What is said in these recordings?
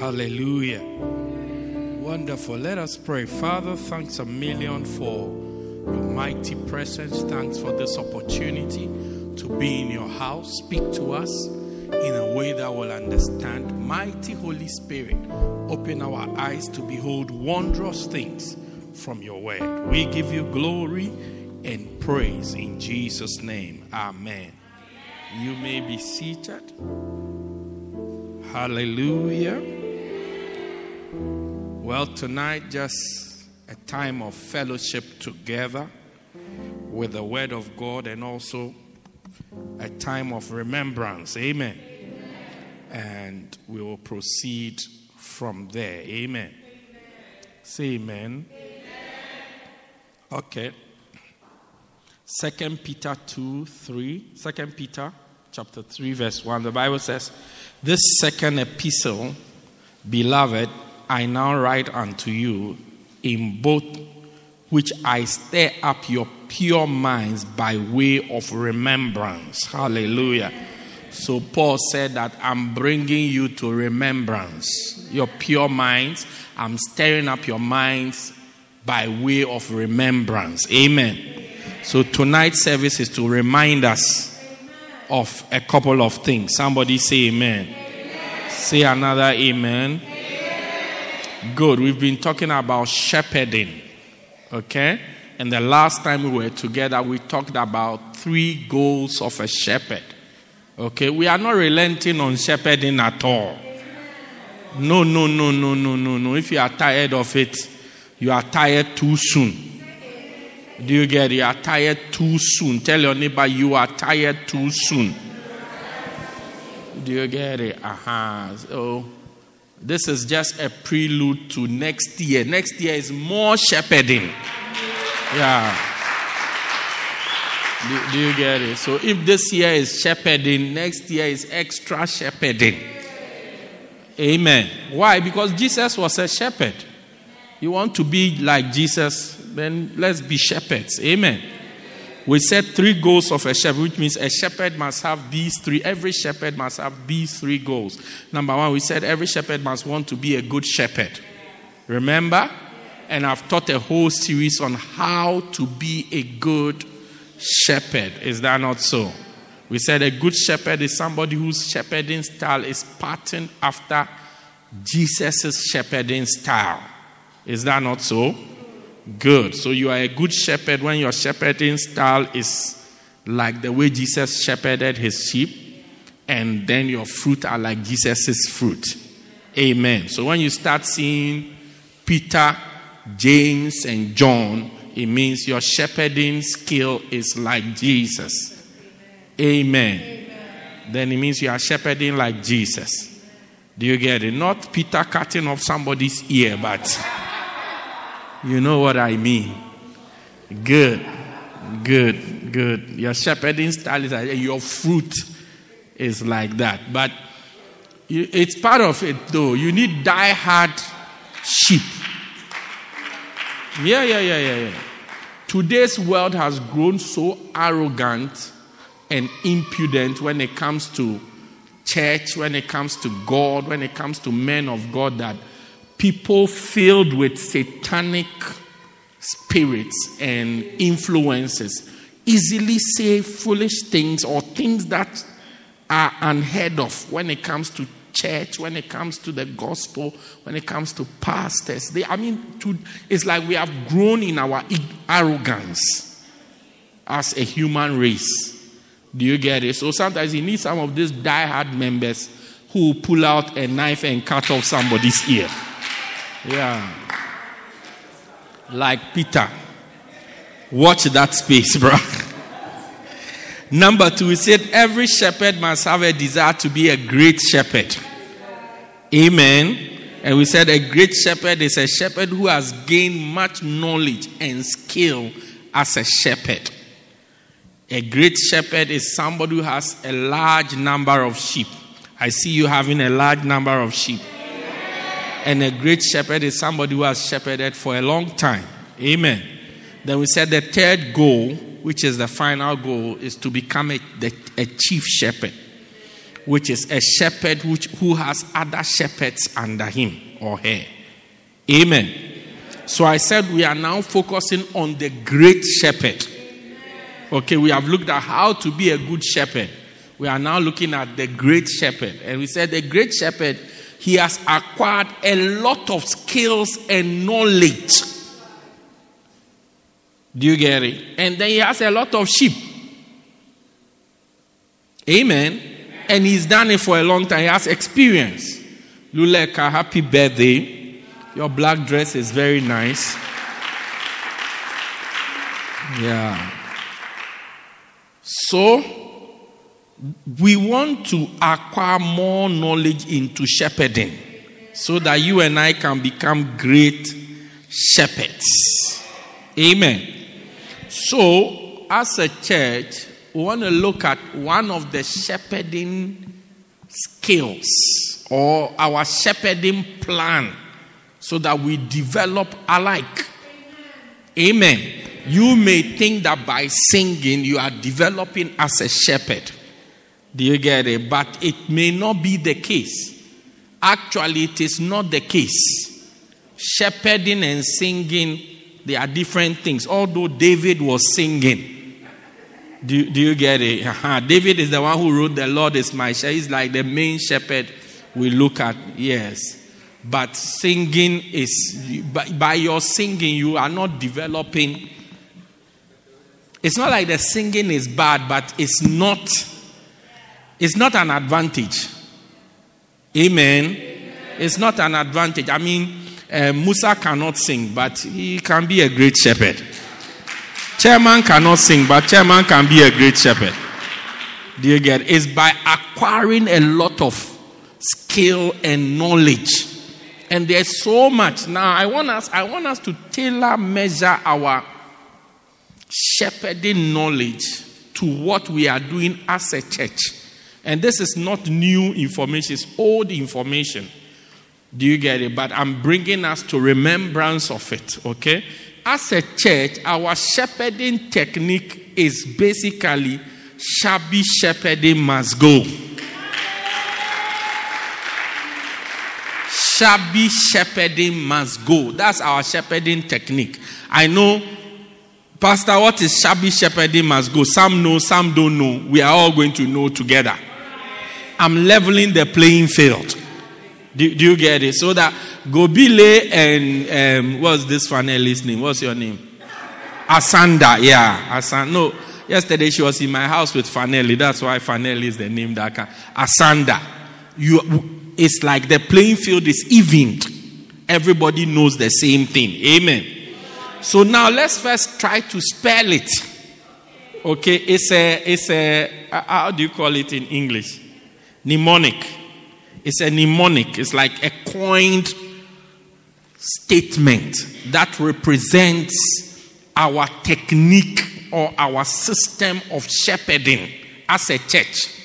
Hallelujah. Wonderful. Let us pray. Father, thanks a million for your mighty presence. Thanks for this opportunity to be in your house. Speak to us in a way that will understand. Mighty Holy Spirit, open our eyes to behold wondrous things from your word. We give you glory and praise in Jesus' name. Amen. You may be seated. Hallelujah. Well, tonight, just a time of fellowship together with the Word of God and also a time of remembrance. Amen. And we will proceed from there. Amen. Say amen. Okay. Second Peter 2 3. Second Peter chapter 3, verse 1. The Bible says, This second epistle, beloved, I now write unto you in both which I stir up your pure minds by way of remembrance. Hallelujah. So Paul said that I'm bringing you to remembrance. Your pure minds, I'm stirring up your minds by way of remembrance. Amen. So tonight's service is to remind us of a couple of things. Somebody say amen. amen. Say another amen. Good. We've been talking about shepherding. Okay? And the last time we were together, we talked about three goals of a shepherd. Okay? We are not relenting on shepherding at all. No, no, no, no, no, no, no. If you are tired of it, you are tired too soon. Do you get it? You are tired too soon. Tell your neighbor you are tired too soon. Do you get it? Uh-huh. So this is just a prelude to next year. Next year is more shepherding. Yeah. Do, do you get it? So if this year is shepherding, next year is extra shepherding. Amen. Why? Because Jesus was a shepherd. You want to be like Jesus, then let's be shepherds. Amen. We said three goals of a shepherd, which means a shepherd must have these three. Every shepherd must have these three goals. Number one, we said every shepherd must want to be a good shepherd. Remember? And I've taught a whole series on how to be a good shepherd. Is that not so? We said a good shepherd is somebody whose shepherding style is patterned after Jesus' shepherding style. Is that not so? Good. So you are a good shepherd when your shepherding style is like the way Jesus shepherded his sheep, and then your fruit are like Jesus' fruit. Amen. So when you start seeing Peter, James, and John, it means your shepherding skill is like Jesus. Amen. Amen. Then it means you are shepherding like Jesus. Do you get it? Not Peter cutting off somebody's ear, but. You know what I mean? Good, good, good. Your shepherding style is like your fruit is like that. But it's part of it, though. You need die-hard sheep. Yeah, yeah, yeah, yeah, yeah. Today's world has grown so arrogant and impudent when it comes to church, when it comes to God, when it comes to men of God that people filled with satanic spirits and influences easily say foolish things or things that are unheard of when it comes to church, when it comes to the gospel, when it comes to pastors. They, I mean, to, it's like we have grown in our arrogance as a human race. Do you get it? So sometimes you need some of these die-hard members who pull out a knife and cut off somebody's ear. Yeah. Like Peter. Watch that space, bro. Number two, we said every shepherd must have a desire to be a great shepherd. Amen. And we said a great shepherd is a shepherd who has gained much knowledge and skill as a shepherd. A great shepherd is somebody who has a large number of sheep. I see you having a large number of sheep. And a great shepherd is somebody who has shepherded for a long time. Amen. Then we said the third goal, which is the final goal, is to become a, the, a chief shepherd which is a shepherd which, who has other shepherds under him or her. Amen. So I said we are now focusing on the great shepherd. Okay, we have looked at how to be a good shepherd. We are now looking at the great shepherd. And we said the great shepherd, he has acquired a lot of skills and knowledge. Do you get it? And then he has a lot of sheep. Amen and he's done it for a long time. He has experience. Luleka, happy birthday. Your black dress is very nice. Yeah. So, we want to acquire more knowledge into shepherding so that you and I can become great shepherds. Amen. So, as a church, we want to look at one of the shepherding skills or our shepherding plan so that we develop alike. Amen. You may think that by singing you are developing as a shepherd. Do you get it? But it may not be the case. Actually, it is not the case. Shepherding and singing, they are different things. Although David was singing, do, do you get it? Uh-huh. David is the one who wrote, The Lord is my shepherd. He's like the main shepherd we look at. Yes. But singing is, by, by your singing, you are not developing. It's not like the singing is bad, but it's not, it's not an advantage. Amen. It's not an advantage. I mean, uh, Musa cannot sing, but he can be a great shepherd. Chairman cannot sing, but chairman can be a great shepherd. Do you get it? It's by acquiring a lot of skill and knowledge. And there's so much. Now I want us, I want us to tailor measure our shepherding knowledge to what we are doing as a church. And this is not new information, it's old information. Do you get it? But I'm bringing us to remembrance of it, okay? as a church, our shepherding technique is basically shabby shepherding must go. Shabby shepherding must go. That's our shepherding technique. I know, Pastor, what is shabby shepherding must go? Some know, some don't know. We are all going to know together. I'm leveling the playing field. Do, do you get it? So that Gobile and um, what's this Fanelli's name? What's your name? Asanda, yeah. Asanda. No, yesterday she was in my house with Fanelli. That's why Fanelli is the name that can. Asanda. You, it's like the playing field is evened. Everybody knows the same thing. Amen. So now let's first try to spell it. Okay, it's a, it's a, how do you call it in English? Mnemonic. It's a mnemonic. It's like a coined statement that represents our technique or our system of shepherding as a church.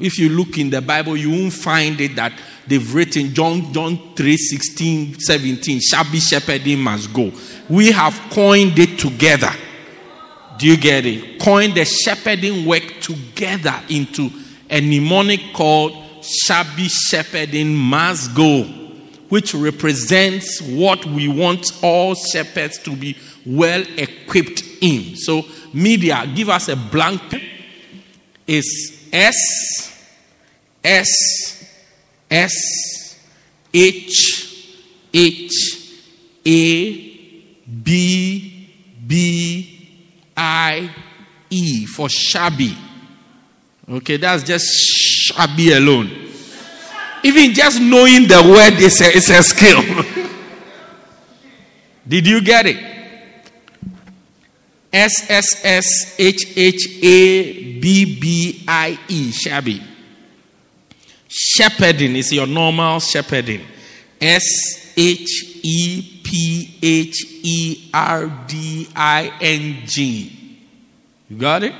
If you look in the Bible, you won't find it that they've written John John 3 16, 17, shabby shepherding must go. We have coined it together. Do you get it? Coined the shepherding work together into a mnemonic called shabby shepherding must go, which represents what we want all shepherds to be well equipped in. So, media, give us a blank. Is S, S, S, H, H, A, B, B, I, E for shabby. Okay, that's just shabby alone. Even just knowing the word is a, is a skill. Did you get it? S S S H H A B B I E, shabby. Shepherding is your normal shepherding. S H E P H E R D I N G. You got it?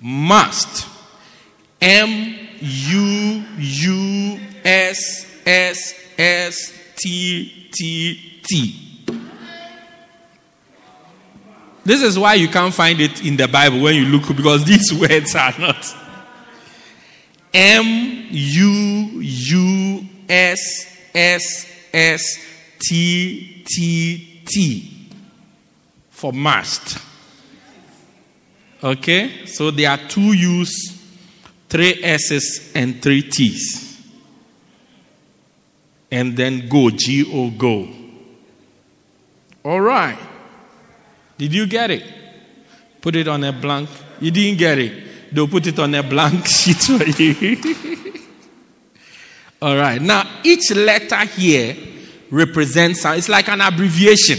Must. M U U S S S T T T. This is why you can't find it in the Bible when you look, because these words are not. M U U S S S T T T for must. Okay? So there are two U's, three S's, and three T's. And then go, G O go. All right. Did you get it? Put it on a blank. You didn't get it. They'll put it on a blank sheet for you. All right. Now, each letter here represents, it's like an abbreviation.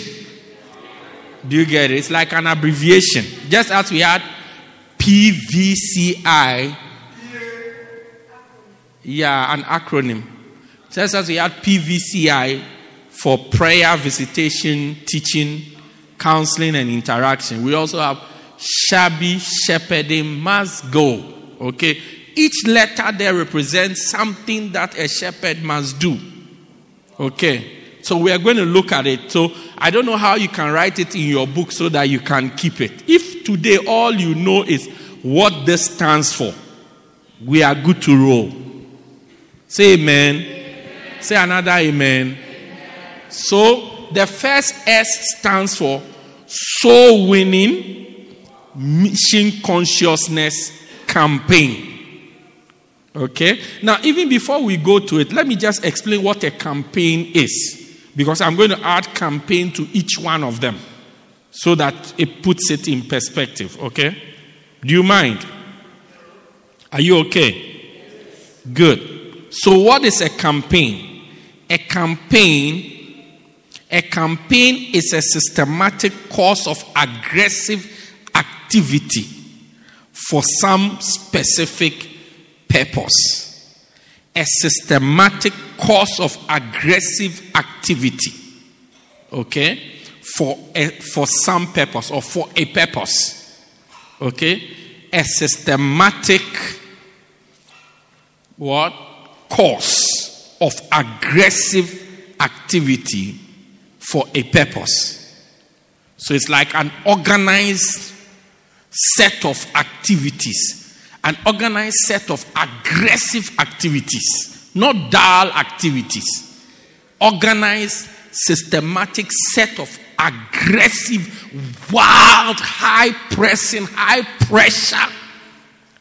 Do you get it? It's like an abbreviation. Just as we had PVCI. Yeah, an acronym. Just as we had PVCI for prayer, visitation, teaching, counseling, and interaction. We also have shabby, shepherding, must go. Okay? Each letter there represents something that a shepherd must do. Okay? So we are going to look at it. So I don't know how you can write it in your book so that you can keep it. If today all you know is what this stands for, we are good to roll. Say amen. amen. Say another amen. amen. So the first S stands for soul winning, mission consciousness campaign. Okay? Now, even before we go to it, let me just explain what a campaign is. Because I'm going to add campaign to each one of them so that it puts it in perspective. Okay? Do you mind? Are you okay? Good. So, what is a campaign? A campaign a campaign is a systematic course of aggressive activity for some specific purpose. A systematic course of aggressive activity. Okay? For, a, for some purpose or for a purpose. Okay? A systematic what? Course of aggressive activity for a purpose. So it's like an organized set of activities, an organized set of aggressive activities, not dull activities. Organized, systematic set of aggressive, wild, high pressing, high pressure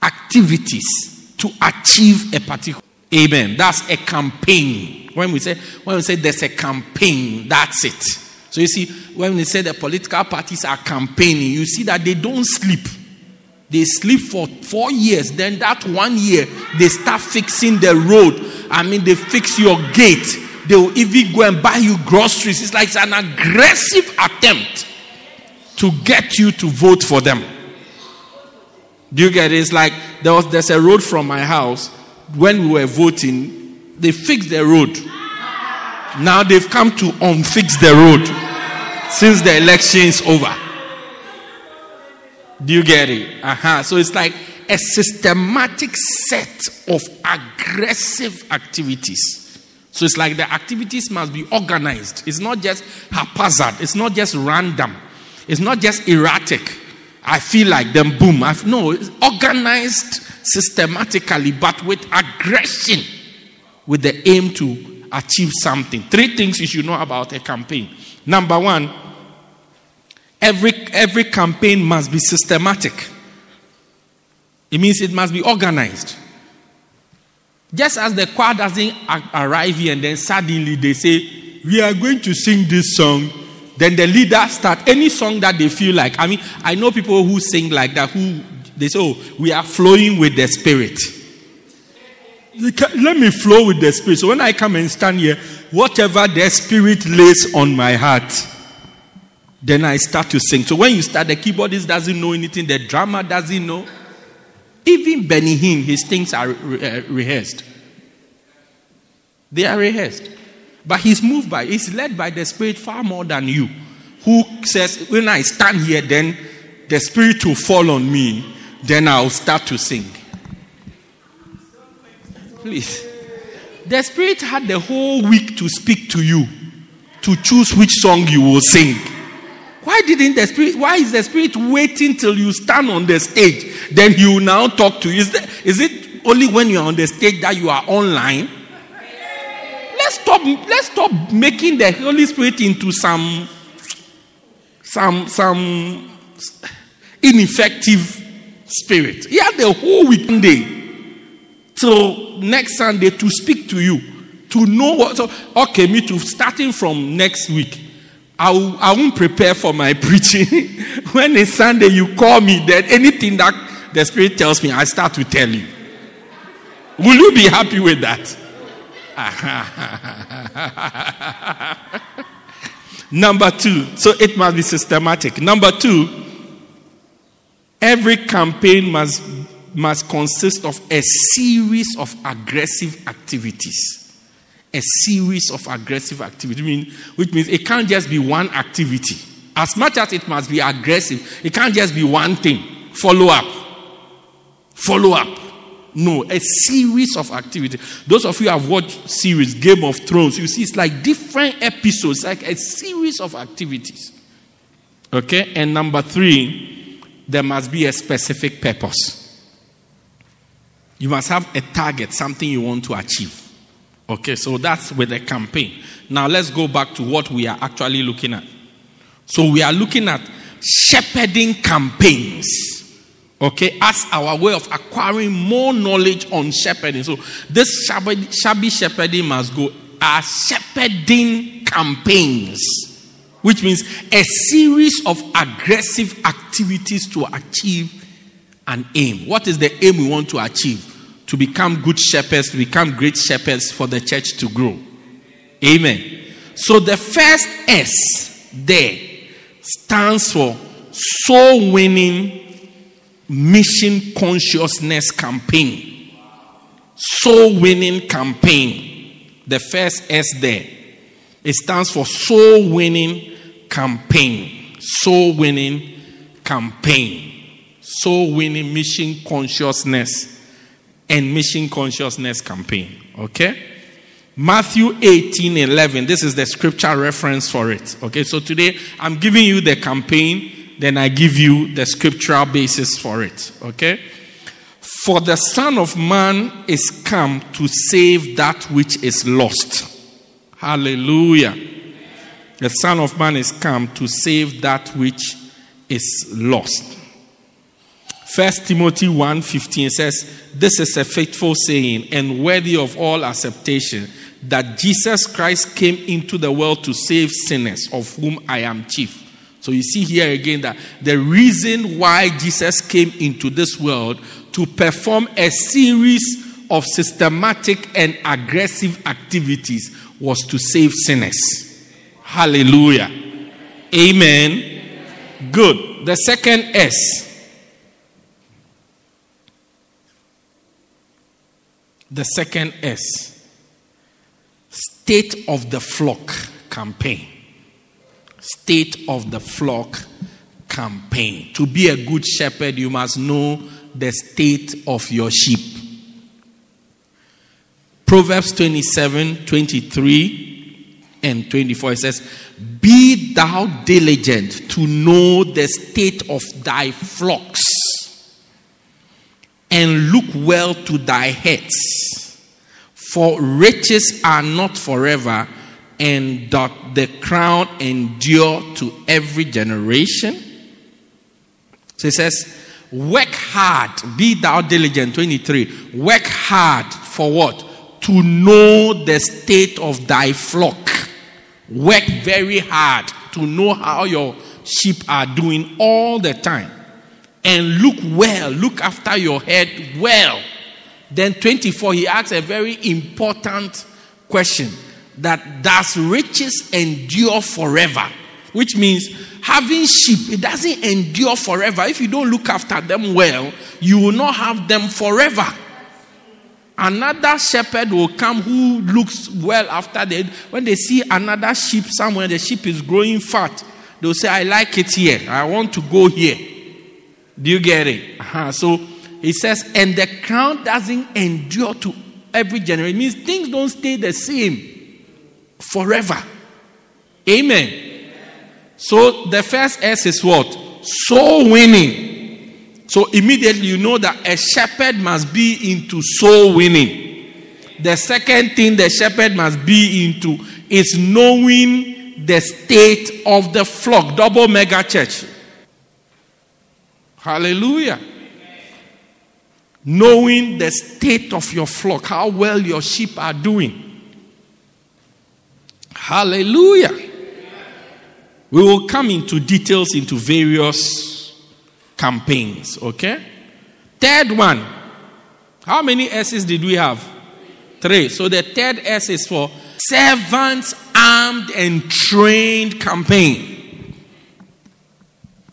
activities to achieve a particular. Amen. That's a campaign. When we say when we say there's a campaign, that's it. So you see, when we say the political parties are campaigning, you see that they don't sleep. They sleep for four years. Then that one year, they start fixing the road. I mean, they fix your gate. They will even go and buy you groceries. It's like an aggressive attempt to get you to vote for them. Do you get it? It's like there was there's a road from my house when we were voting they fixed the road. Now they've come to unfix the road since the election is over. Do you get it? Uh-huh. So it's like a systematic set of aggressive activities. So it's like the activities must be organized. It's not just haphazard. It's not just random. It's not just erratic. I feel like them, boom. I've, no, it's organized systematically, but with aggression with the aim to achieve something. Three things you should know about a campaign. Number one, every, every campaign must be systematic, it means it must be organized. Just as the choir doesn't arrive here and then suddenly they say, We are going to sing this song. Then the leader start any song that they feel like. I mean, I know people who sing like that, who they say, Oh, we are flowing with the spirit. Let me flow with the Spirit. So when I come and stand here, whatever the Spirit lays on my heart, then I start to sing. So when you start, the keyboardist doesn't know anything, the drummer doesn't know. Even Benny Hinn, his things are re- uh, rehearsed. They are rehearsed. But he's moved by, he's led by the Spirit far more than you, who says, When I stand here, then the Spirit will fall on me, then I'll start to sing. Please. The Spirit had the whole week to speak to you, to choose which song you will sing. Why didn't the Spirit, why is the Spirit waiting till you stand on the stage? Then he will now talk to you. Is, that, is it only when you're on the stage that you are online? Let's stop, let's stop making the Holy Spirit into some, some, some ineffective spirit. He had the whole weekend day till next Sunday to speak to you, to know what. So, okay, me too, starting from next week. I, won't prepare for my preaching. when it's Sunday, you call me, then anything that the Spirit tells me, I start to tell you. Will you be happy with that? Number two, so it must be systematic. Number two, every campaign must, must consist of a series of aggressive activities a series of aggressive activity, which means it can't just be one activity. As much as it must be aggressive, it can't just be one thing. Follow up. Follow up. No, a series of activity. Those of you have watched series Game of Thrones, you see it's like different episodes, like a series of activities. Okay? And number three, there must be a specific purpose. You must have a target, something you want to achieve. Okay, so that's with the campaign. Now let's go back to what we are actually looking at. So we are looking at shepherding campaigns. Okay, as our way of acquiring more knowledge on shepherding. So this shabby, shabby shepherding must go as shepherding campaigns, which means a series of aggressive activities to achieve an aim. What is the aim we want to achieve? to become good shepherds, to become great shepherds for the church to grow. Amen. So the first S there stands for soul winning mission consciousness campaign. Soul winning campaign. The first S there. It stands for soul winning campaign. Soul winning campaign. Soul winning mission consciousness and mission consciousness campaign. Okay? Matthew 18 11. This is the scripture reference for it. Okay, so today I'm giving you the campaign, then I give you the scriptural basis for it. Okay? For the Son of Man is come to save that which is lost. Hallelujah. The Son of Man is come to save that which is lost. First Timothy 1:15 says, "This is a faithful saying and worthy of all acceptation that Jesus Christ came into the world to save sinners, of whom I am chief." So you see here again that the reason why Jesus came into this world to perform a series of systematic and aggressive activities was to save sinners. Hallelujah. Amen. Good. The second S The second S State of the Flock campaign. State of the Flock campaign. To be a good shepherd, you must know the state of your sheep. Proverbs 27 23 and 24 it says, Be thou diligent to know the state of thy flocks and look well to thy heads. For riches are not forever, and doth the crown endure to every generation? So it says, Work hard, be thou diligent. 23. Work hard for what? To know the state of thy flock. Work very hard to know how your sheep are doing all the time and look well, look after your head well. Then 24, he asks a very important question that does riches endure forever? which means having sheep, it doesn't endure forever. If you don't look after them well, you will not have them forever. Another shepherd will come who looks well after them. When they see another sheep somewhere, the sheep is growing fat, they'll say, I like it here. I want to go here. Do you get it? Uh-huh. So he says, and the crown doesn't endure to every generation. It means things don't stay the same forever. Amen. So the first S is what? Soul winning. So immediately you know that a shepherd must be into soul winning. The second thing the shepherd must be into is knowing the state of the flock. Double mega church. Hallelujah. Knowing the state of your flock, how well your sheep are doing. Hallelujah. We will come into details into various campaigns, okay? Third one. How many S's did we have? Three. So the third S is for servants armed and trained campaign.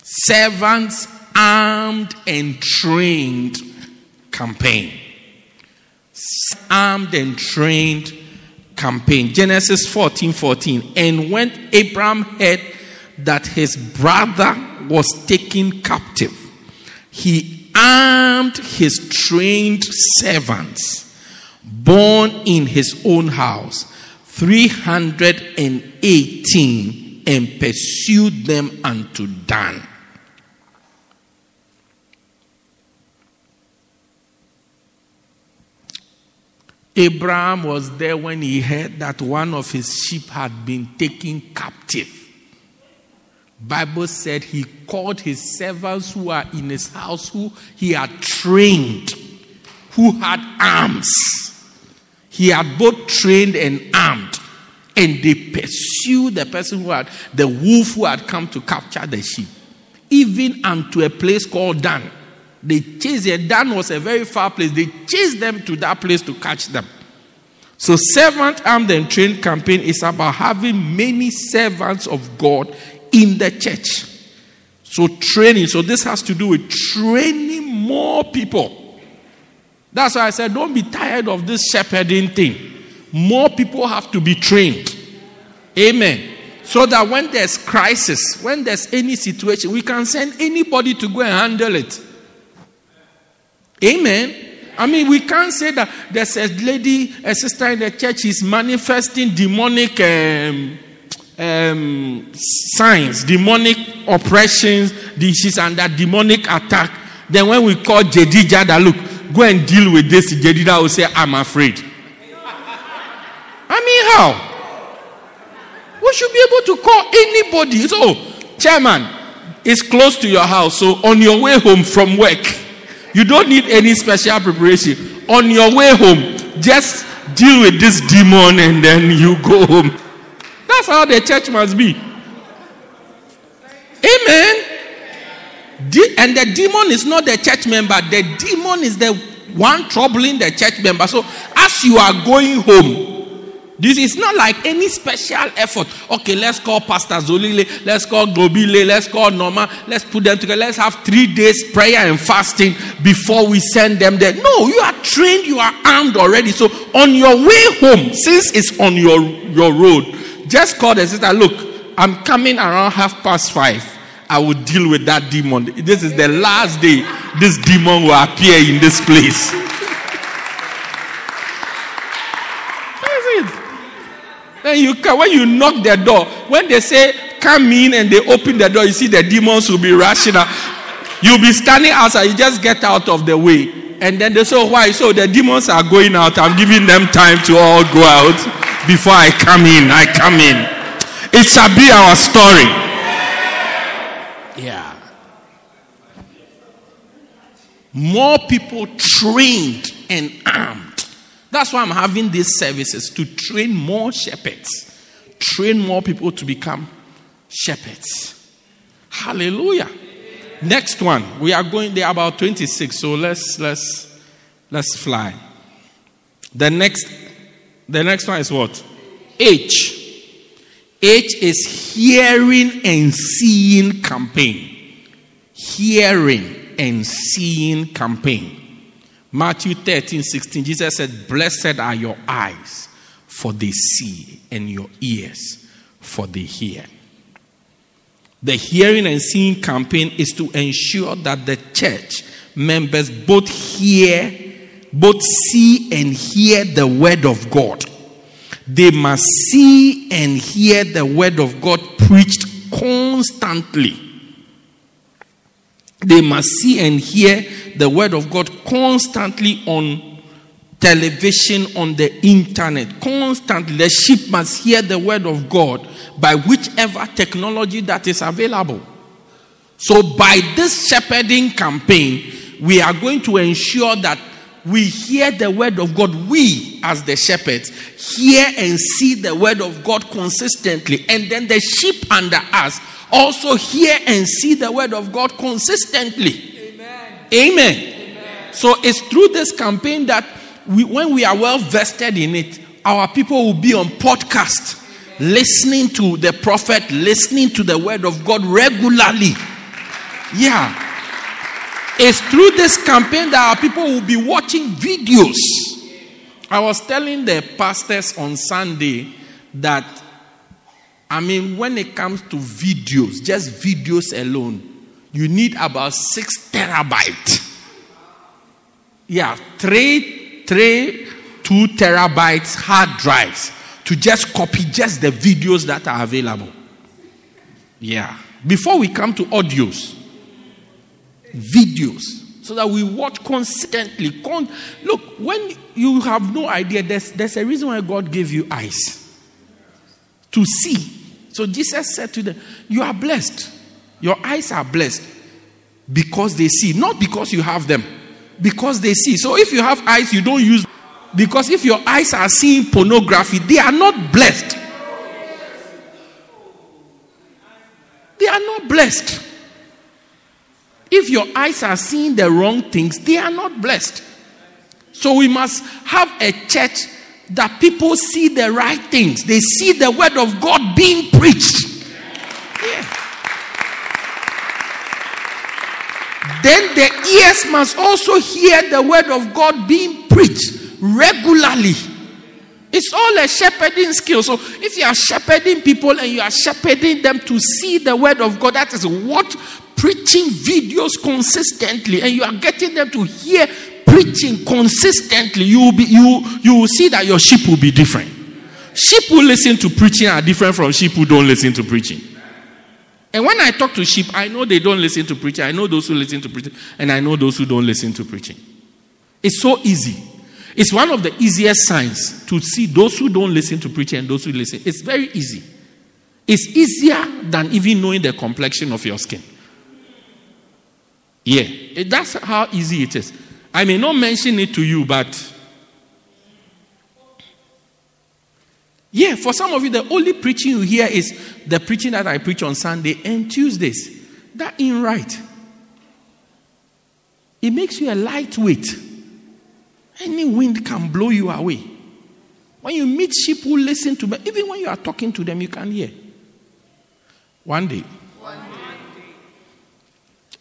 Servants armed and trained campaign. Armed and trained campaign. Genesis 14 14. And when Abraham heard that his brother was taken captive, he armed his trained servants, born in his own house, 318, and pursued them unto Dan. Abraham was there when he heard that one of his sheep had been taken captive. Bible said he called his servants who are in his house, who he had trained, who had arms. He had both trained and armed. And they pursued the person who had, the wolf who had come to capture the sheep, even unto a place called Dan. They chased it. Dan was a very far place. They chased them to that place to catch them. So, servant armed and trained campaign is about having many servants of God in the church. So, training. So, this has to do with training more people. That's why I said, don't be tired of this shepherding thing. More people have to be trained. Amen. So that when there's crisis, when there's any situation, we can send anybody to go and handle it. Amen. I mean, we can't say that there's a lady, a sister in the church is manifesting demonic um, um, signs, demonic oppressions, this she's under demonic attack. Then when we call Jedida that look, go and deal with this, Jedida will say, I'm afraid. I mean, how? We should be able to call anybody. So, chairman, it's close to your house. So, on your way home from work, you don't need any special preparation. On your way home, just deal with this demon and then you go home. That's how the church must be. Amen. De- and the demon is not the church member, the demon is the one troubling the church member. So as you are going home, this is not like any special effort. Okay, let's call Pastor Zolile, let's call Globile, let's call Norma, let's put them together. Let's have three days prayer and fasting before we send them there. No, you are trained, you are armed already. So on your way home, since it's on your, your road, just call the sister, look, I'm coming around half past five. I will deal with that demon. This is the last day this demon will appear in this place. Then you can, when you knock the door, when they say come in and they open the door, you see the demons will be rushing out. You'll be standing outside, you just get out of the way. And then they say, oh, Why? So the demons are going out. I'm giving them time to all go out before I come in. I come in. It shall be our story. Yeah. More people trained and armed that's why I'm having these services to train more shepherds, train more people to become shepherds. Hallelujah. Next one, we are going there about 26, so let's let's let's fly. The next the next one is what? H. H is hearing and seeing campaign. Hearing and seeing campaign. Matthew 13, 16, Jesus said, Blessed are your eyes, for they see, and your ears, for they hear. The hearing and seeing campaign is to ensure that the church members both hear, both see and hear the word of God they must see and hear the word of God preached constantly. They must see and hear the word of God constantly on television, on the internet. Constantly. The sheep must hear the word of God by whichever technology that is available. So, by this shepherding campaign, we are going to ensure that we hear the word of God, we as the shepherds hear and see the word of God consistently, and then the sheep under us also hear and see the word of God consistently. Amen. Amen. Amen. So it's through this campaign that we, when we are well vested in it, our people will be on podcast, Amen. listening to the prophet, listening to the word of God regularly. Yeah. It's through this campaign that our people will be watching videos. I was telling the pastors on Sunday that, I mean, when it comes to videos, just videos alone, you need about six terabytes. Yeah, three, three, two terabytes hard drives to just copy just the videos that are available. Yeah. Before we come to audios, videos so that we watch consistently. Con- Look, when you have no idea, there's, there's a reason why God gave you eyes to see. So Jesus said to them, You are blessed. Your eyes are blessed because they see, not because you have them, because they see. So if you have eyes, you don't use because if your eyes are seeing pornography, they are not blessed. They are not blessed. If your eyes are seeing the wrong things, they are not blessed. So we must have a church that people see the right things. They see the word of God being preached. Yeah. Then the ears must also hear the word of God being preached regularly. It's all a shepherding skill. So if you are shepherding people and you are shepherding them to see the word of God, that is what preaching videos consistently and you are getting them to hear preaching consistently, you will, be, you, you will see that your sheep will be different. Sheep who listen to preaching are different from sheep who don't listen to preaching. And when I talk to sheep, I know they don't listen to preaching. I know those who listen to preaching, and I know those who don't listen to preaching. It's so easy. It's one of the easiest signs to see those who don't listen to preaching and those who listen. It's very easy. It's easier than even knowing the complexion of your skin. Yeah, eh, that's how easy it is. I may not mention it to you, but yeah, for some of you, the only preaching you hear is the preaching that I preach on Sunday and Tuesdays. That ain't right. It makes you a lightweight. Any wind can blow you away. When you meet sheep who listen to, me, even when you are talking to them, you can hear. One day,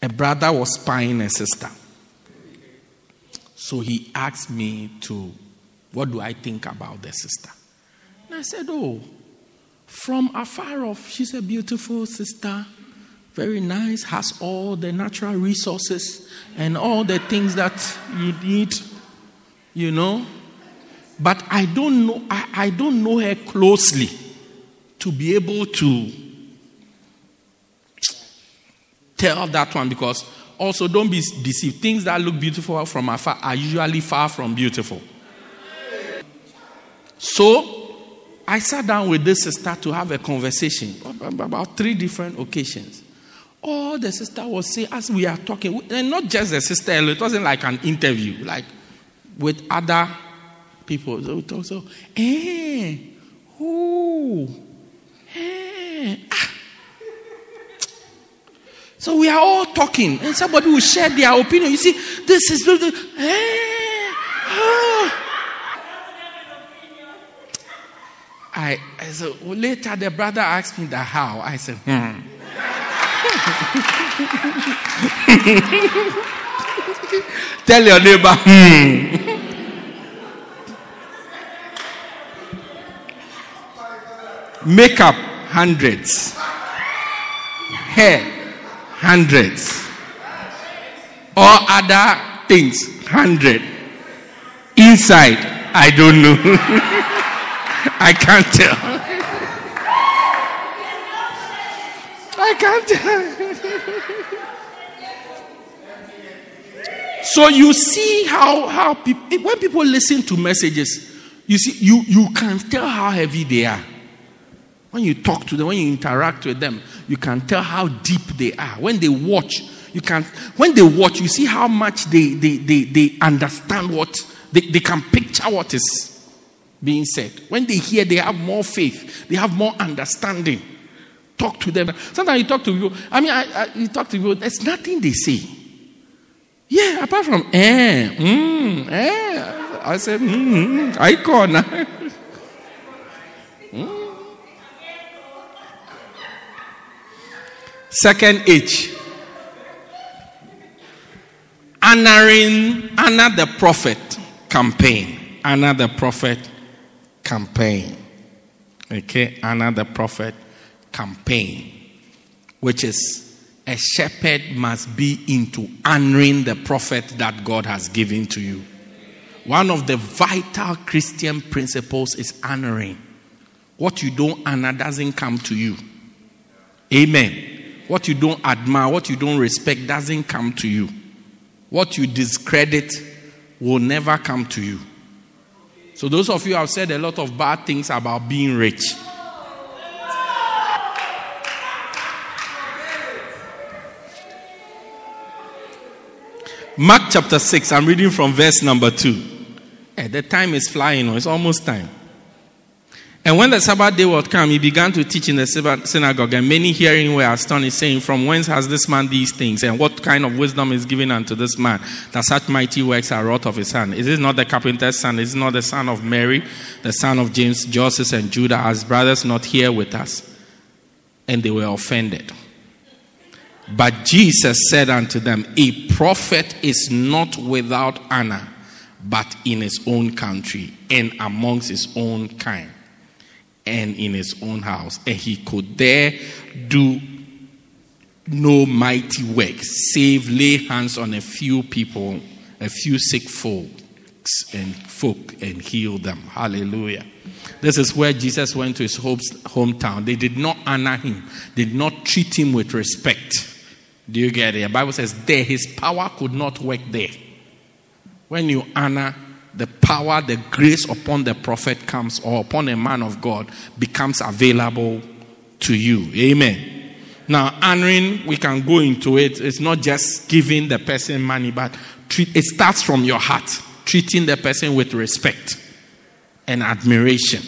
a brother was spying a sister. So he asked me to, what do I think about the sister? And I said, oh, from afar off, she's a beautiful sister, very nice, has all the natural resources and all the things that you need, you know. But I don't know, I, I don't know her closely to be able to tell that one because also don't be deceived. Things that look beautiful from afar are usually far from beautiful. So I sat down with this sister to have a conversation about three different occasions. All the sister was saying as we are talking, and not just the sister, it wasn't like an interview, like with other people. So, so, so eh, oh, eh, ah. So we are all talking, and somebody will share their opinion. You see, this is. Eh, ah. I, I said, well, later the brother asked me that how. I said, hmm. Tell your neighbor, hmm. Makeup, hundreds. Hair, hundreds. All other things, hundred. Inside, I don't know. I can't tell. I can't tell. so you see how how people when people listen to messages, you see you you can tell how heavy they are. When you talk to them, when you interact with them, you can tell how deep they are. When they watch, you can when they watch, you see how much they they they, they understand what they, they can picture what is being said. When they hear, they have more faith, they have more understanding. Talk to them. Sometimes you talk to people, I mean, I, I, you talk to people, there's nothing they say. Yeah, apart from eh, mm, eh. I said, mm, mm, icon. mm. Second H. Honoring, honor the prophet campaign. Honor the prophet campaign. Okay, another prophet campaign, which is a shepherd must be into honoring the prophet that God has given to you. One of the vital Christian principles is honoring. What you don't honor doesn't come to you. Amen. What you don't admire, what you don't respect doesn't come to you. What you discredit will never come to you. So, those of you have said a lot of bad things about being rich. Mark chapter 6, I'm reading from verse number 2. Eh, the time is flying, it's almost time. And when the Sabbath day was come, he began to teach in the synagogue, and many hearing were astonished, saying, From whence has this man these things? And what kind of wisdom is given unto this man that such mighty works are wrought of his hand? Is it not the carpenter's son? Is not the son of Mary, the son of James, Joseph, and Judah, as brothers not here with us? And they were offended. But Jesus said unto them, A prophet is not without honor, but in his own country and amongst his own kind and in his own house. And he could there do no mighty work, save lay hands on a few people, a few sick folks and folk and heal them. Hallelujah. This is where Jesus went to his hometown. They did not honor him, they did not treat him with respect. Do you get it? The Bible says there his power could not work there. When you honor the power, the grace upon the prophet comes, or upon a man of God, becomes available to you. Amen. Now, honoring, we can go into it. It's not just giving the person money, but treat, it starts from your heart, treating the person with respect and admiration.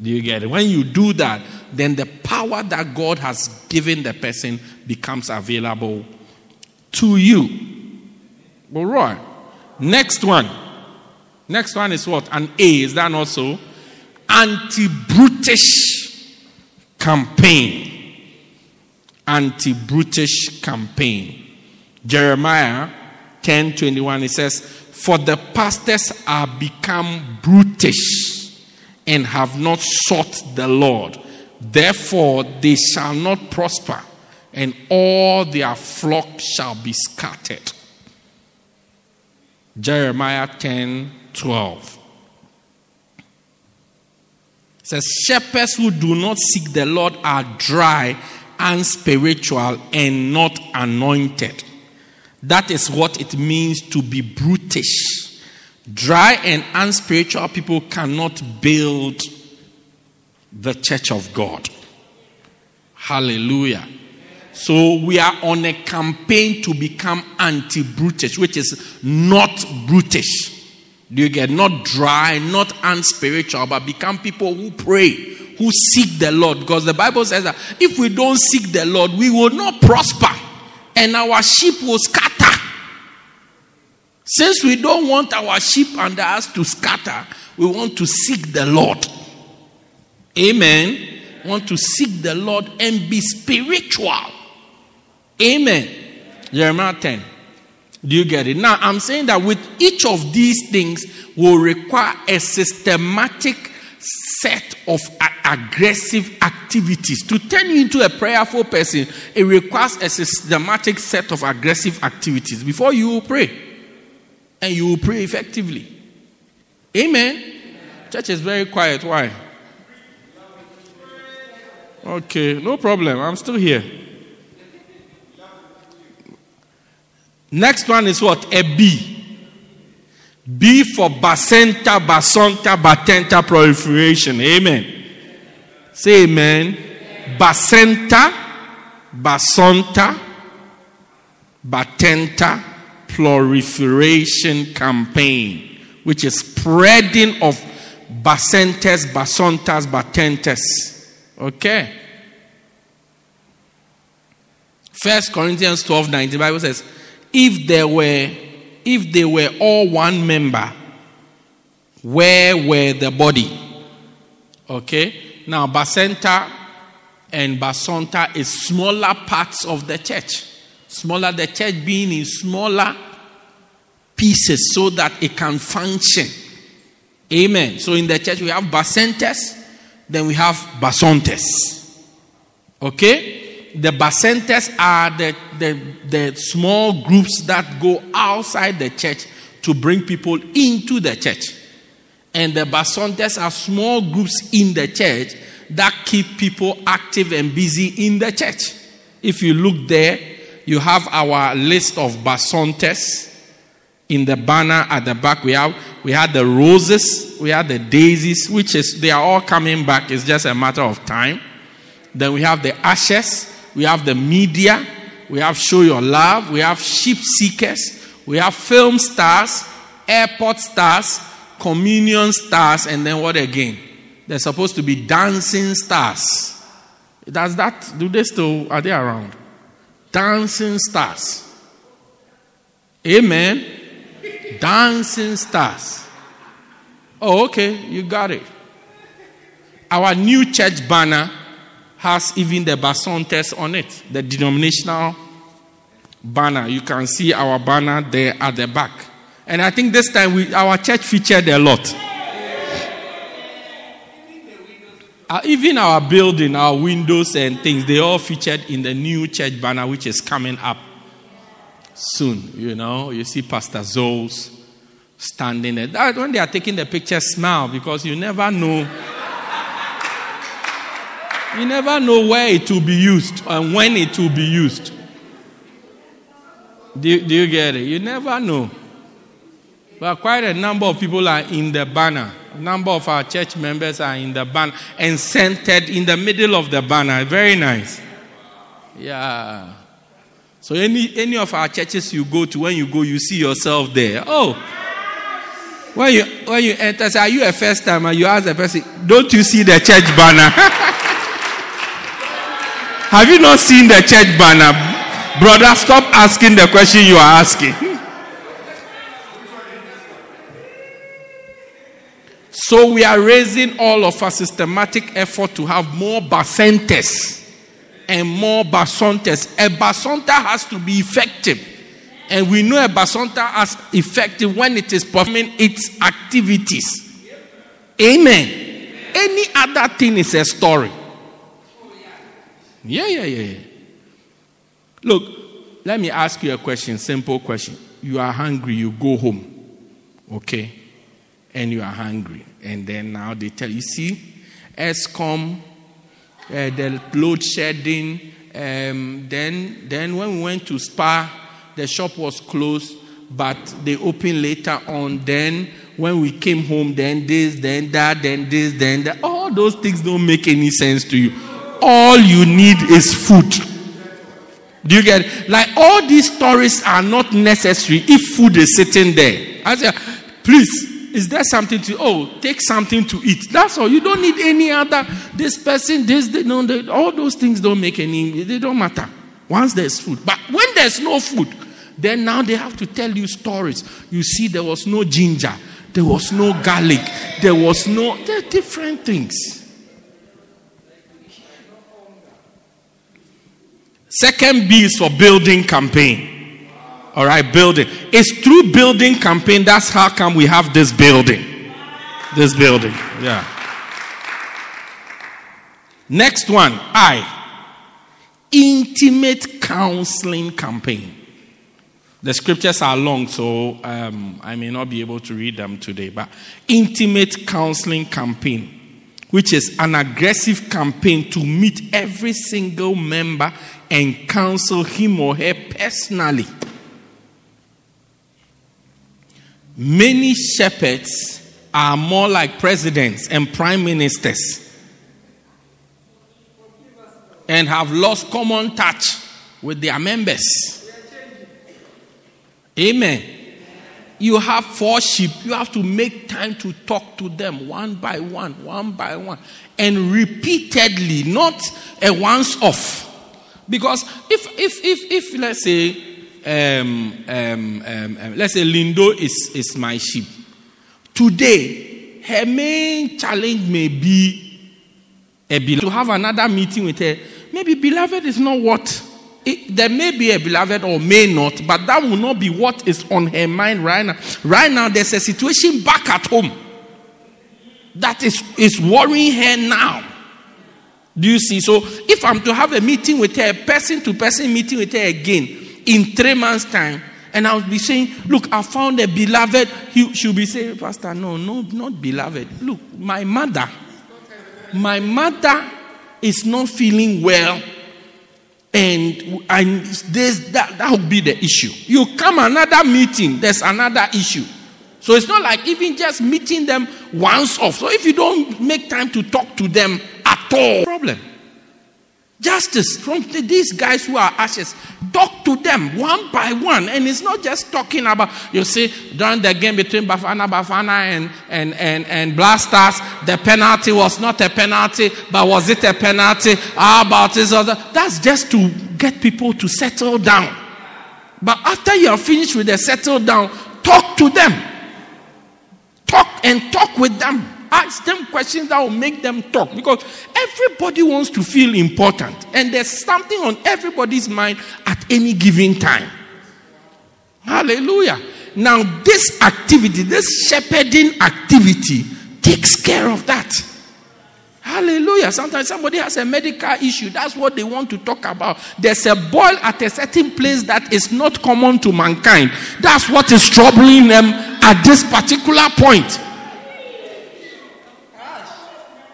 Do you get it? When you do that, then the power that God has given the person becomes available to you. All right. Next one. Next one is what? An A. Is that also? Anti brutish campaign. Anti brutish campaign. Jeremiah 10 21, it says, For the pastors are become brutish and have not sought the Lord. Therefore, they shall not prosper, and all their flock shall be scattered. Jeremiah 10 12. It says, Shepherds who do not seek the Lord are dry, and spiritual and not anointed. That is what it means to be brutish. Dry and unspiritual people cannot build the church of God. Hallelujah. So we are on a campaign to become anti brutish, which is not brutish. Do you get not dry, not unspiritual, but become people who pray, who seek the Lord? Because the Bible says that if we don't seek the Lord, we will not prosper and our sheep will scatter. Since we don't want our sheep under us to scatter, we want to seek the Lord. Amen. Want to seek the Lord and be spiritual. Amen. Jeremiah 10. Do you get it? Now, I'm saying that with each of these things will require a systematic set of a- aggressive activities. To turn you into a prayerful person, it requires a systematic set of aggressive activities before you will pray. And you will pray effectively. Amen. Church is very quiet. Why? Okay, no problem. I'm still here. Next one is what? A B. B for bacenta, basonta, batenta proliferation. Amen. Say amen. Bacenta, basonta, batenta proliferation campaign, which is spreading of bacentas, basontas, batentas. Okay. First Corinthians 12 19, the Bible says, if there were if they were all one member, where were the body? Okay? Now Bacenta and Basonta is smaller parts of the church. Smaller the church being in smaller pieces so that it can function. Amen. So in the church we have Bacentas, then we have Basontas. Okay? the bacentas are the, the, the small groups that go outside the church to bring people into the church. And the basontas are small groups in the church that keep people active and busy in the church. If you look there, you have our list of basontas in the banner at the back. We have we had the roses, we had the daisies, which is they are all coming back. It's just a matter of time. Then we have the ashes, we have the media, we have Show Your Love, we have Sheep Seekers, we have film stars, airport stars, communion stars, and then what again? They're supposed to be dancing stars. Does that, do they still, are they around? Dancing stars. Amen. Dancing stars. Oh, okay, you got it. Our new church banner has even the basontas on it, the denominational banner. You can see our banner there at the back. And I think this time we, our church featured a lot. Uh, even our building, our windows and things, they all featured in the new church banner, which is coming up soon. You know, you see Pastor Zoles standing there. That, when they are taking the picture, smile because you never know. You never know where it will be used and when it will be used. Do do you get it? You never know. But quite a number of people are in the banner. A number of our church members are in the banner and centered in the middle of the banner. Very nice. Yeah. So any any of our churches you go to, when you go, you see yourself there. Oh. When you when you enter, say, are you a first timer? You ask the person, don't you see the church banner? Have you not seen the church banner? Brother, stop asking the question you are asking. So we are raising all of our systematic effort to have more bacentas and more basontas. A basonta has to be effective. And we know a basonta is effective when it is performing its activities. Amen. Any other thing is a story. Yeah, yeah, yeah, yeah. Look, let me ask you a question, simple question. You are hungry, you go home, okay? And you are hungry. And then now they tell you, see, Eskom, uh, the load shedding. Um, then, then when we went to Spar, the shop was closed, but they opened later on. Then when we came home, then this, then that, then this, then that. All those things don't make any sense to you all you need is food. Do you get it? Like all these stories are not necessary if food is sitting there. I say, please, is there something to oh take something to eat? That's all. You don't need any other. This person, this, they don't. They, all those things don't make any. They don't matter. Once there's food, but when there's no food, then now they have to tell you stories. You see, there was no ginger, there was no garlic, there was no. There are different things. Second B is for building campaign. All right, building. It's through building campaign. That's how come we have this building. This building. Yeah. Next one. I. Intimate counseling campaign. The scriptures are long, so um, I may not be able to read them today. But intimate counseling campaign which is an aggressive campaign to meet every single member and counsel him or her personally. Many shepherds are more like presidents and prime ministers and have lost common touch with their members. Amen you have four sheep, you have to make time to talk to them one by one, one by one, and repeatedly, not a once off. Because if, if, if, if let's say, um, um, um, um, let's say Lindo is, is my sheep, today, her main challenge may be a beloved. To have another meeting with her, maybe beloved is not what it, there may be a beloved or may not, but that will not be what is on her mind right now. Right now, there's a situation back at home that is, is worrying her now. Do you see? So, if I'm to have a meeting with her, person to person meeting with her again in three months' time, and I'll be saying, Look, I found a beloved, he, she'll be saying, Pastor, no, no, not beloved. Look, my mother, my mother is not feeling well and and this that that will be the issue. You come another meeting, there's another issue. So it's not like even just meeting them once off. So if you don't make time to talk to them at all. Justice from these guys who are ashes. Talk to them one by one. And it's not just talking about, you see, during the game between Bafana Bafana and, and, and, and Blasters, the penalty was not a penalty, but was it a penalty? How about this other? That's just to get people to settle down. But after you are finished with the settle down, talk to them. Talk and talk with them. Ask them questions that will make them talk because everybody wants to feel important and there's something on everybody's mind at any given time. Hallelujah. Now, this activity, this shepherding activity, takes care of that. Hallelujah. Sometimes somebody has a medical issue. That's what they want to talk about. There's a boil at a certain place that is not common to mankind. That's what is troubling them at this particular point.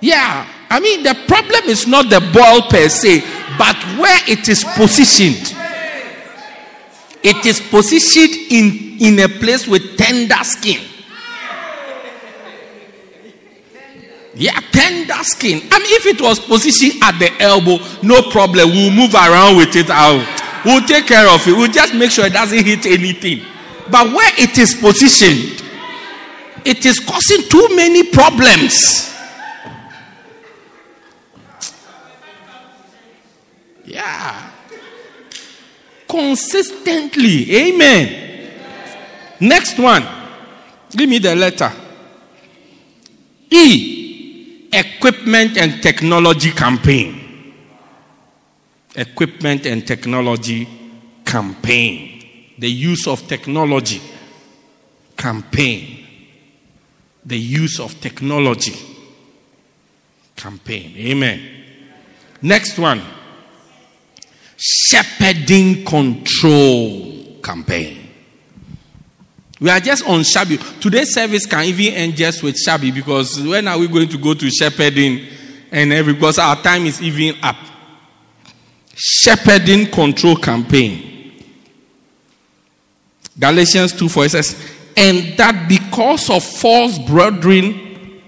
Yeah. I mean, the problem is not the ball per se, but where it is positioned. It is positioned in, in a place with tender skin. Yeah, tender skin. I mean, if it was positioned at the elbow, no problem. We'll move around with it out. We'll take care of it. We'll just make sure it doesn't hit anything. But where it is positioned, it is causing too many problems. Yeah. Consistently. Amen. Next one. Give me the letter. E. Equipment and technology campaign. Equipment and technology campaign. The use of technology campaign. The use of technology campaign. Amen. Next one shepherding control campaign. We are just on Shabby. Today's service can even end just with Shabby because when are we going to go to shepherding and every because our time is even up. Shepherding control campaign. Galatians 2 4 says, and that because of false brethren,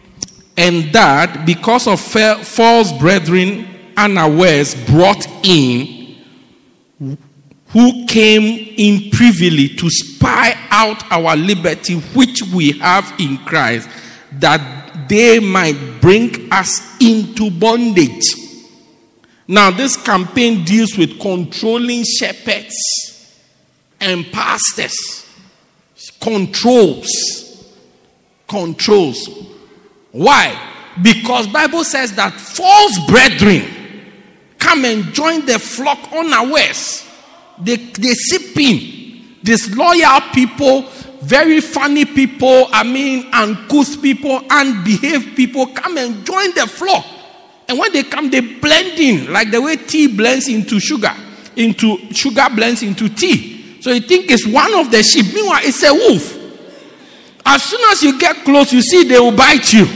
and that because of false brethren unawares brought in who came in privily to spy out our liberty which we have in Christ, that they might bring us into bondage. Now, this campaign deals with controlling shepherds and pastors. Controls. Controls. Why? Because Bible says that false brethren come and join the flock unawares. They, they sip in. These loyal people, very funny people, I mean, uncouth people, unbehaved people come and join the flock. And when they come, they blend in, like the way tea blends into sugar, into sugar blends into tea. So you think it's one of the sheep. Meanwhile, it's a wolf. As soon as you get close, you see they will bite you.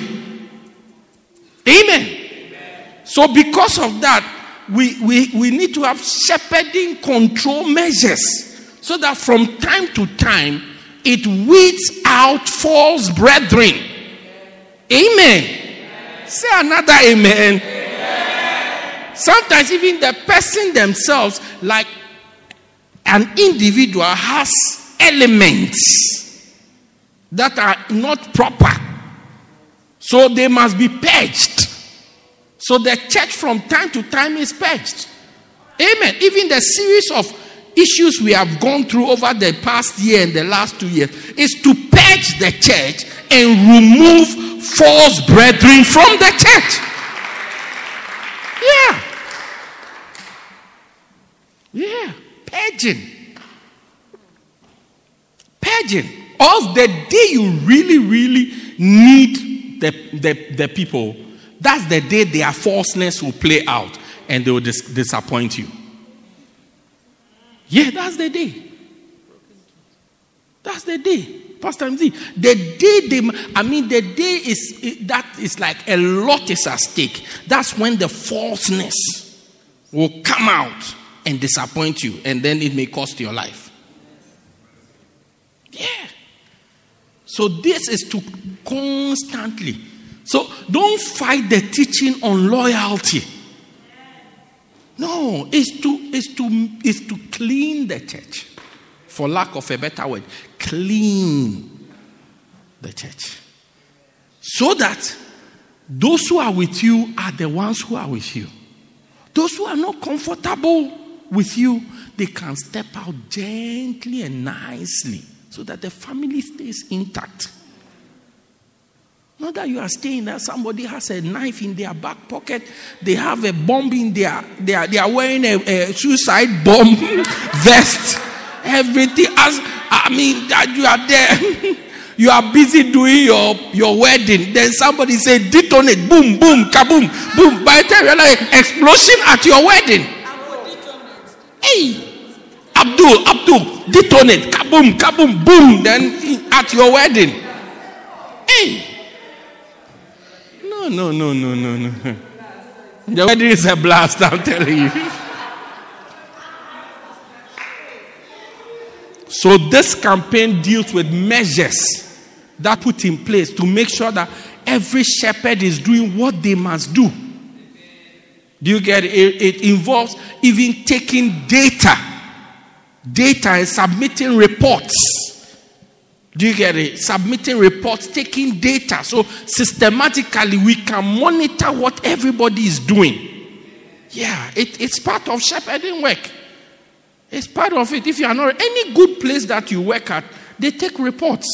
Amen. So, because of that, we, we, we need to have shepherding control measures so that from time to time it weeds out false brethren. Amen. Say another amen. amen. Sometimes even the person themselves, like an individual, has elements that are not proper. So they must be purged. So the church from time to time is purged. Amen. Even the series of issues we have gone through over the past year and the last two years is to purge the church and remove false brethren from the church. Yeah. Yeah. Purging. Purging. Of the day you really, really need the, the, the people that's the day their falseness will play out and they will dis- disappoint you. Yeah, that's the day. That's the day. Pastor MZ, the day they, I mean, the day is, that is like a lot is at stake. That's when the falseness will come out and disappoint you, and then it may cost your life. Yeah. So this is to constantly so don't fight the teaching on loyalty. No, it's to, it's to, it's to clean the church. For lack of a better word, clean the church. So that those who are with you are the ones who are with you. Those who are not comfortable with you, they can step out gently and nicely so that the family stays intact. Not that you are staying there, somebody has a knife in their back pocket, they have a bomb in their, they are, they are wearing a, a suicide bomb vest, everything. As I mean, that you are there, you are busy doing your, your wedding. Then somebody say detonate, boom, boom, kaboom, boom. By the time you're like explosion at your wedding. Hey, Abdul, Abdul, detonate, kaboom, kaboom, boom. Then at your wedding. Hey. No, no, no, no, no, no. The wedding is a blast, I'm telling you. So, this campaign deals with measures that put in place to make sure that every shepherd is doing what they must do. Do you get it? It involves even taking data, data and submitting reports do you get it? Submitting reports, taking data. So systematically, we can monitor what everybody is doing. Yeah, it, it's part of shepherding work. It's part of it. If you are not any good place that you work at, they take reports.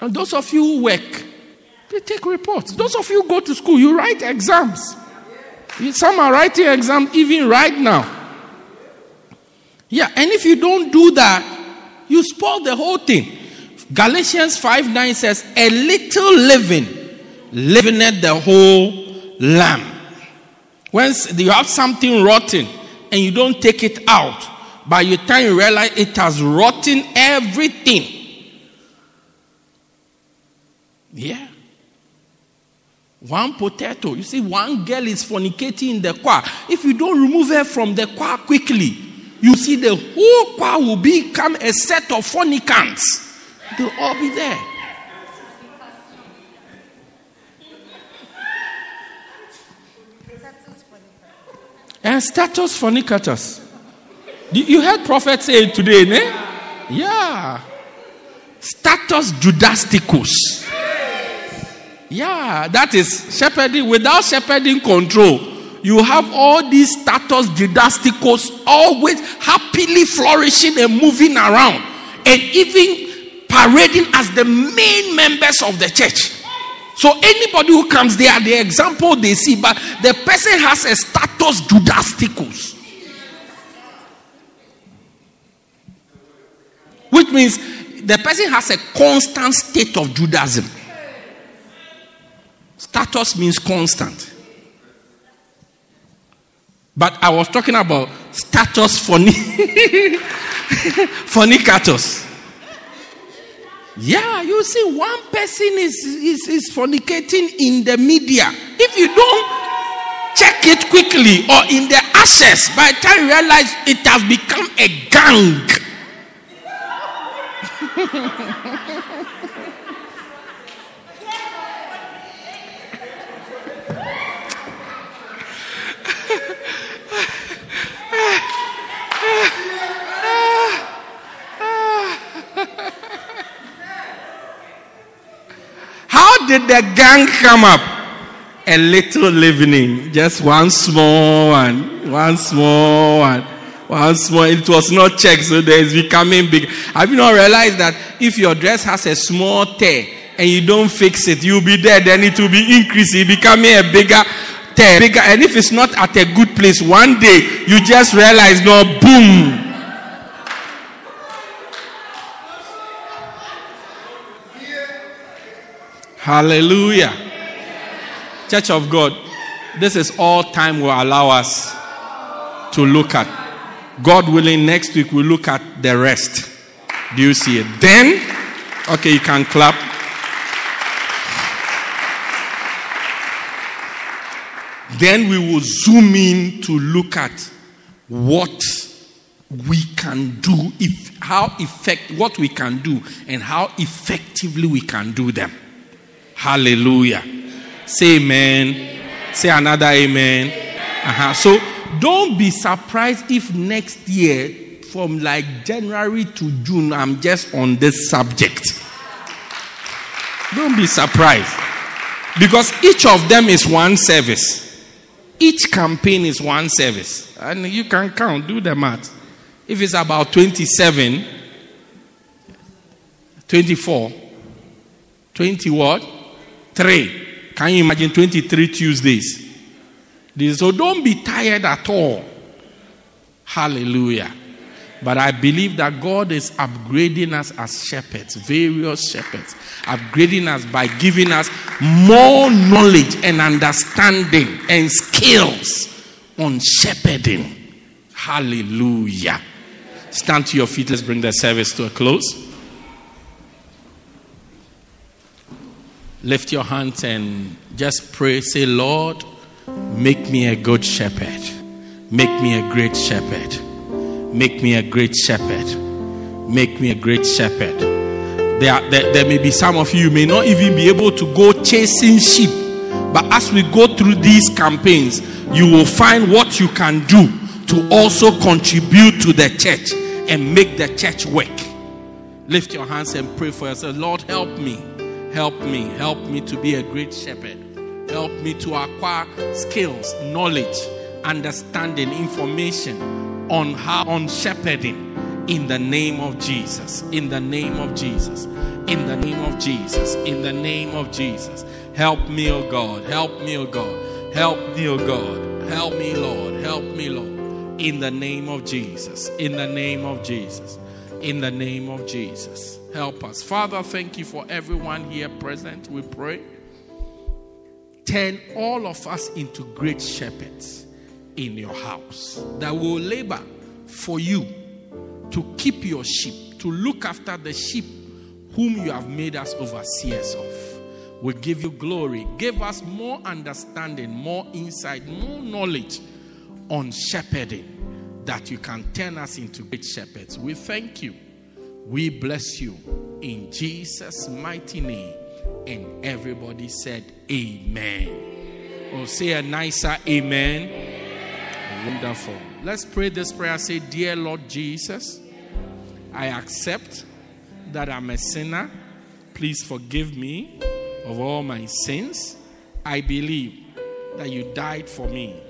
And those of you who work, they take reports. Those of you go to school, you write exams. Some are writing exams even right now. Yeah, and if you don't do that, you spoil the whole thing. Galatians 5 9 says, A little leaven leaveneth the whole lamb. When you have something rotten and you don't take it out, by the time you realize it has rotten everything. Yeah. One potato. You see, one girl is fornicating in the choir. If you don't remove her from the choir quickly, you see the whole choir will become a set of fornicants. They'll all be there. And status fornicators. You heard prophet say it today, ne? Yeah. Status judasticus. Yeah, that is shepherding without shepherding control you have all these status didasticos always happily flourishing and moving around and even parading as the main members of the church. So anybody who comes, they are the example they see, but the person has a status Judasticus. Which means the person has a constant state of Judaism. Status means constant. But I was talking about status fornicatus. Yeah, you see, one person is, is, is fornicating in the media. If you don't check it quickly or in the ashes, by the time you realize it has become a gang. How did the gang come up? A little leavening, just one small one, one small one, one small. It was not checked, so there is becoming big. Have you not realized that if your dress has a small tear and you don't fix it, you'll be there, then it will be increasing, becoming a bigger tear, bigger. And if it's not at a good place, one day you just realize, no, boom, Hallelujah. Church of God, this is all time will allow us to look at. God willing, next week we'll look at the rest. Do you see it? Then, okay, you can clap. Then we will zoom in to look at what we can do, if how effect what we can do, and how effectively we can do them. Hallelujah. Say amen. Say another amen. Uh-huh. So don't be surprised if next year, from like January to June, I'm just on this subject. Don't be surprised. Because each of them is one service. Each campaign is one service. And you can count, do the math. If it's about 27, 24, 20 what? 3. Can you imagine 23 Tuesdays? So don't be tired at all. Hallelujah. But I believe that God is upgrading us as shepherds, various shepherds, upgrading us by giving us more knowledge and understanding and skills on shepherding. Hallelujah. Stand to your feet. Let's bring the service to a close. Lift your hands and just pray. Say, Lord, make me a good shepherd. Make me a great shepherd. Make me a great shepherd. Make me a great shepherd. There, are, there, there may be some of you, you may not even be able to go chasing sheep. But as we go through these campaigns, you will find what you can do to also contribute to the church and make the church work. Lift your hands and pray for yourself. Lord, help me. Help me. Help me to be a great shepherd. Help me to acquire skills, knowledge, understanding, information on how on shepherding in the name of Jesus. In the name of Jesus. In the name of Jesus. In the name of Jesus. Help me, O God. Help me, O God. Help me, O God. Help me, Lord. Help me, Lord. In the name of Jesus. In the name of Jesus. In the name of Jesus. Help us. Father, thank you for everyone here present. We pray. Turn all of us into great shepherds in your house that will labor for you to keep your sheep, to look after the sheep whom you have made us overseers of. We give you glory. Give us more understanding, more insight, more knowledge on shepherding that you can turn us into great shepherds. We thank you. We bless you in Jesus' mighty name. And everybody said, Amen. Or oh, say a nicer Amen. Wonderful. Let's pray this prayer. Say, Dear Lord Jesus, I accept that I'm a sinner. Please forgive me of all my sins. I believe that you died for me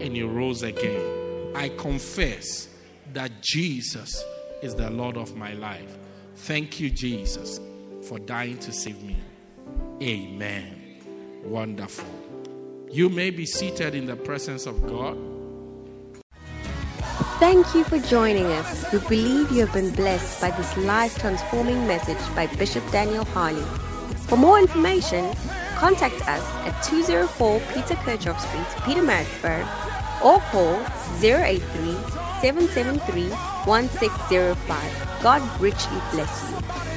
and you rose again. I confess that Jesus is the Lord of my life. Thank you, Jesus, for dying to save me. Amen. Wonderful. You may be seated in the presence of God. Thank you for joining us. We believe you have been blessed by this life transforming message by Bishop Daniel Harley. For more information, contact us at 204 Peter Kerchhoff Street, Pietermaritzburg, or call 083 773 1605. God richly bless you.